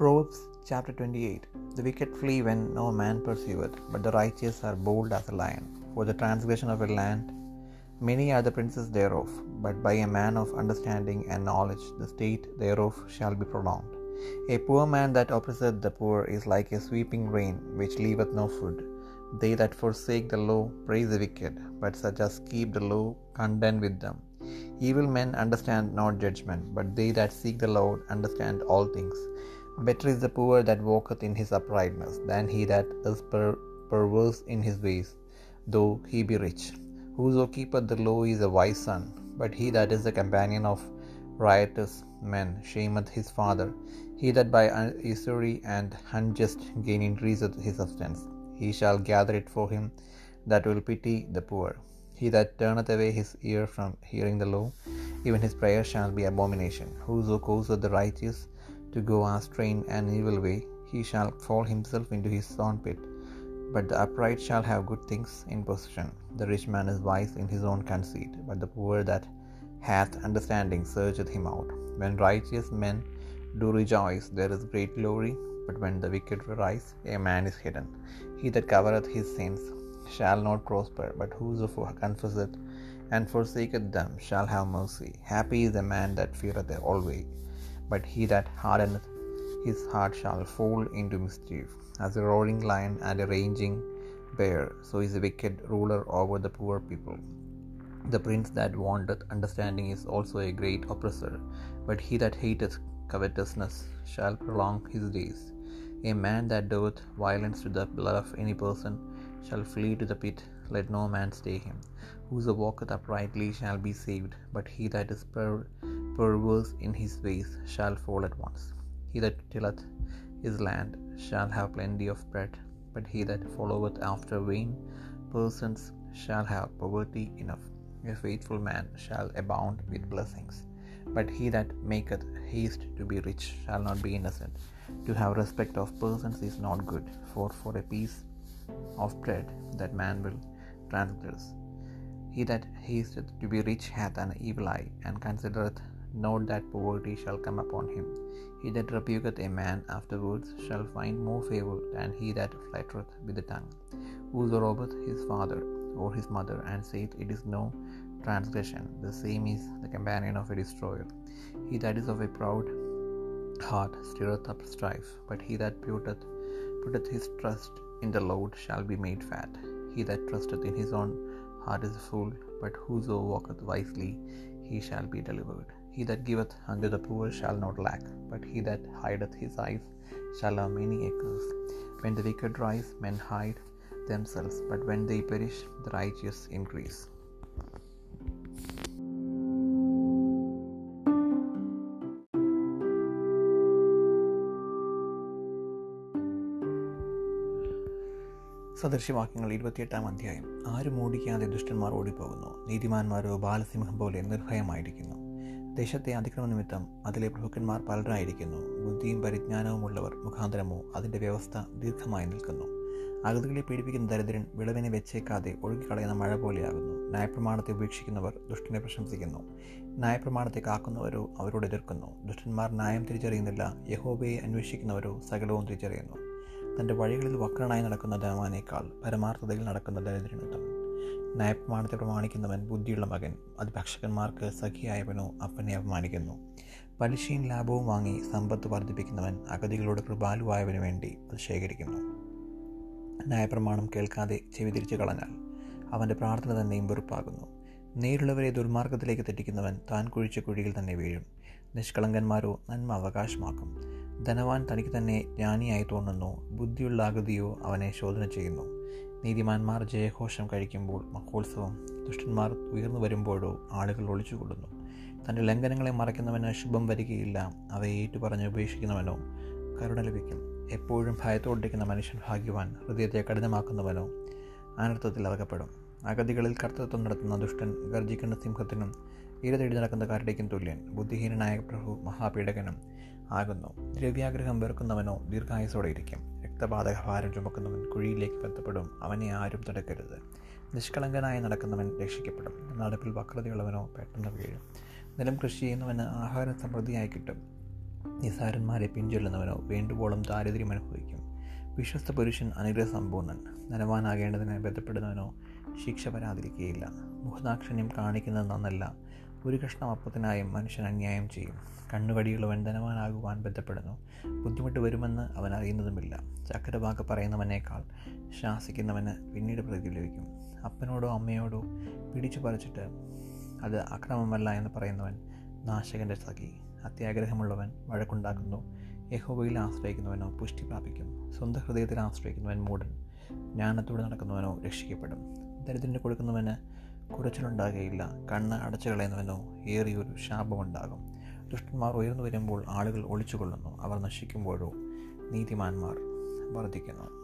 Proverbs chapter 28 The wicked flee when no man pursueth, but the righteous are bold as a lion. For the transgression of a land, many are the princes thereof, but by a man of understanding and knowledge the state thereof shall be prolonged. A poor man that oppresseth the poor is like a sweeping rain, which leaveth no food. They that forsake the law praise the wicked, but such as keep the law contend with them. Evil men understand not judgment, but they that seek the Lord understand all things. Better is the poor that walketh in his uprightness than he that is per- perverse in his ways, though he be rich. Whoso keepeth the law is a wise son, but he that is the companion of riotous men shameth his father. He that by usury and unjust gain increaseth his substance, he shall gather it for him that will pity the poor. He that turneth away his ear from hearing the law, even his prayer shall be abomination. Whoso causeth the righteous to go astray in an evil way, he shall fall himself into his own pit. But the upright shall have good things in possession. The rich man is wise in his own conceit, but the poor that hath understanding searcheth him out. When righteous men do rejoice, there is great glory, but when the wicked rise, a man is hidden. He that covereth his sins shall not prosper, but whoso confesseth and forsaketh them shall have mercy. Happy is the man that feareth always, but he that hardeneth his heart shall fall into mischief. As a roaring lion and a raging bear, so is a wicked ruler over the poor people. The prince that wanteth understanding is also a great oppressor, but he that hateth covetousness shall prolong his days. A man that doeth violence to the blood of any person shall flee to the pit, let no man stay him. Whoso walketh uprightly shall be saved, but he that is per- perverse in his ways shall fall at once. He that tilleth his land shall have plenty of bread, but he that followeth after vain persons shall have poverty enough. A faithful man shall abound with blessings, but he that maketh haste to be rich shall not be innocent. To have respect of persons is not good, for for a piece of bread that man will transgress. He that hasteth to be rich hath an evil eye, and considereth not that poverty shall come upon him. He that rebuketh a man afterwards shall find more favour than he that flattereth with the tongue. Whoso robbeth his father or his mother, and saith, It is no transgression, the same is the companion of a destroyer. He that is of a proud heart stirreth up strife, but he that putteth, putteth his trust in the Lord shall be made fat. He that trusteth in his own heart is a fool, but whoso walketh wisely, he shall be delivered. He that giveth unto the poor shall not lack, but he that hideth his eyes shall have many acres. When the wicked rise, men hide themselves, but when they perish, the righteous increase. സദൃശ്യവാക്യങ്ങൾ ഇരുപത്തിയെട്ടാം അധ്യായം. ആരും ഓടിക്കാതെ ദുഷ്ടന്മാർ ഓടിപ്പോകുന്നു? നീതിമാന്മാരോ ബാലസിംഹം പോലെ നിർഭയമായിരിക്കുന്നു. ദേശത്തെ അതിക്രമ നിമിത്തം അതിലെ പ്രഭുക്കന്മാർ പലരായിരിക്കുന്നു. ബുദ്ധിയും പരിജ്ഞാനവും ഉള്ളവർ മുഖാന്തരമോ അതിന്റെ വ്യവസ്ഥ ദീർഘമായി നിൽക്കുന്നു. അഗതികളെ പീഡിപ്പിക്കുന്ന ദരിദ്രൻ വിളവിനെ വെച്ചേക്കാതെ ഒഴുകിക്കളയുന്ന മഴ പോലെയാകുന്നു. ന്യായപ്രമാണത്തെ ഉപേക്ഷിക്കുന്നവർ ദുഷ്ടനെ പ്രശംസിക്കുന്നു. ന്യായപ്രമാണത്തെ കാക്കുന്നവരോ അവരോട് എതിർക്കുന്നു. ദുഷ്ടന്മാർ ന്യായം തിരിച്ചറിയുന്നില്ല. യഹോബയെ അന്വേഷിക്കുന്നവരോ സകലവും തിരിച്ചറിയുന്നു. തന്റെ വഴികളിൽ വക്രനായി നടക്കുന്ന ധനവാനേക്കാൾ പരമാർത്ഥതയിൽ നടക്കുന്ന ദരിദ്രനുത്തമൻ. നയപ്രമാണത്തെ പ്രമാണിക്കുന്നവൻ ബുദ്ധിയുള്ള മകൻ അത് ഭക്ഷകന്മാർക്ക് സഖിയായവനോ അപ്പനെ അപമാനിക്കുന്നു. പലിശയും ലാഭവും വാങ്ങി സമ്പത്ത് വർദ്ധിപ്പിക്കുന്നവൻ അഗതികളോട് കൃപാലുവായവന് വേണ്ടി അത് ശേഖരിക്കുന്നു. ന്യായപ്രമാണം കേൾക്കാതെ ചെവി തിരിച്ചു കളഞ്ഞാൽ അവന്റെ പ്രാർത്ഥന തന്നെയും വെറുപ്പാകുന്നു. നേരുള്ളവരെ ദുർമാർഗത്തിലേക്ക് തെറ്റിക്കുന്നവൻ താൻ കുഴിച്ച കുഴിയിൽ തന്നെ വീഴും. നിഷ്കളങ്കന്മാരോ നന്മ അവകാശമാക്കും. ധനവാൻ തനിക്ക് തന്നെ ജ്ഞാനിയായി തോന്നുന്നു. ബുദ്ധിയുള്ള അഗതിയോ അവനെ ശോധന ചെയ്യുന്നു. നീതിമാന്മാർ ജയഘോഷം കഴിക്കുമ്പോൾ മഹോത്സവം ദുഷ്ടന്മാർ ഉയർന്നു വരുമ്പോഴോ ആളുകൾ ഒളിച്ചുകൊള്ളുന്നു തന്റെ ലംഘനങ്ങളെ മറയ്ക്കുന്നവന് ശുഭം വരികയില്ല. അവയെ ഏറ്റുപറഞ്ഞ് ഉപേക്ഷിക്കുന്നവനോ കരുണ ലഭിക്കും. എപ്പോഴും ഭയത്തോടിരിക്കുന്ന മനുഷ്യൻ ഭാഗ്യവാൻ ഹൃദയത്തെ കഠിനമാക്കുന്നവനോ അനർത്ഥത്തിൽ അകപ്പെടും. അഗതികളിൽ കർത്തൃത്വം നടത്തുന്ന ദുഷ്ടൻ ഗർജിക്കുന്ന സിംഹത്തിനും ഇരതേടി നടക്കുന്ന കരടിക്കും തുല്യൻ. ബുദ്ധിഹീനനായ പ്രഭു മഹാപീഡകനും ആകുന്നു. ദ്രവ്യാഗ്രഹം വെറുക്കുന്നവനോ ദീർഘായുസോടെ ഇരിക്കും രക്തപാതക ഭാരം ചുമക്കുന്നവൻ കുഴിയിലേക്ക് ബന്ധപ്പെടും. അവനെ ആരും തടുക്കരുത്. നിഷ്കളങ്കനായി നടക്കുന്നവൻ രക്ഷിക്കപ്പെടും. നടപ്പിൽ വക്രതയുള്ളവനോ പെട്ടെന്ന് വീഴും. നിലം കൃഷി ചെയ്യുന്നവന് ആഹാരം സമൃദ്ധിയായി കിട്ടും. നിസാരന്മാരെ പിഞ്ചൊല്ലുന്നവനോ വേണ്ടുവോളം ദാരിദ്ര്യം അനുഭവിക്കും. വിശ്വസ്ത പുരുഷൻ അനുഗ്രഹസമ്പൂർണൻ. നനവാനാകേണ്ടതിനെ ബന്ധപ്പെടുന്നവനോ ശിക്ഷ വരാതിരിക്കുകയില്ല. മുഖദാക്ഷിണ്യം കാണിക്കുന്നത് നന്നല്ല. ഒരു കഷ്ണം അപ്പത്തിനായും മനുഷ്യൻ അന്യായം ചെയ്യും. കണ്ണുകടിയുള്ളവൻ ധനവാനാകുവാൻ ബന്ധപ്പെടുന്നു. ബുദ്ധിമുട്ട് വരുമെന്ന് അവൻ അറിയുന്നതുമില്ല. ചക്കരവാക്ക് പറയുന്നവനേക്കാൾ ശാസിക്കുന്നവന് പിന്നീട് പ്രതി ലഭിക്കും. അപ്പനോടോ അമ്മയോടോ പിടിച്ചു പറിച്ചിട്ട് അത് അക്രമമല്ല എന്ന് പറയുന്നവൻ നാശകന്റെ സഖി. അത്യാഗ്രഹമുള്ളവൻ വഴക്കുണ്ടാക്കുന്നു. യഹോബയിൽ ആശ്രയിക്കുന്നവനോ പുഷ്ടി പ്രാപിക്കും. സ്വന്തം ഹൃദയത്തിൽ ആശ്രയിക്കുന്നവൻ മൂടൻ ജ്ഞാനത്തോടെ നടക്കുന്നവനോ രക്ഷിക്കപ്പെടും. ദരിദ്രന് കൊടുക്കുന്നവന് കുറച്ചിലുണ്ടാകുകയില്ല കണ്ണ് അടച്ചു കളയുന്നവനോ ഏറിയൊരു ശാപമുണ്ടാകും. ദുഷ്ടന്മാർ ഉയർന്നു വരുമ്പോൾ ആളുകൾ ഒളിച്ചുകൊള്ളുന്നു. അവർ നശിക്കുമ്പോഴോ നീതിമാന്മാർ വർദ്ധിക്കുന്നു.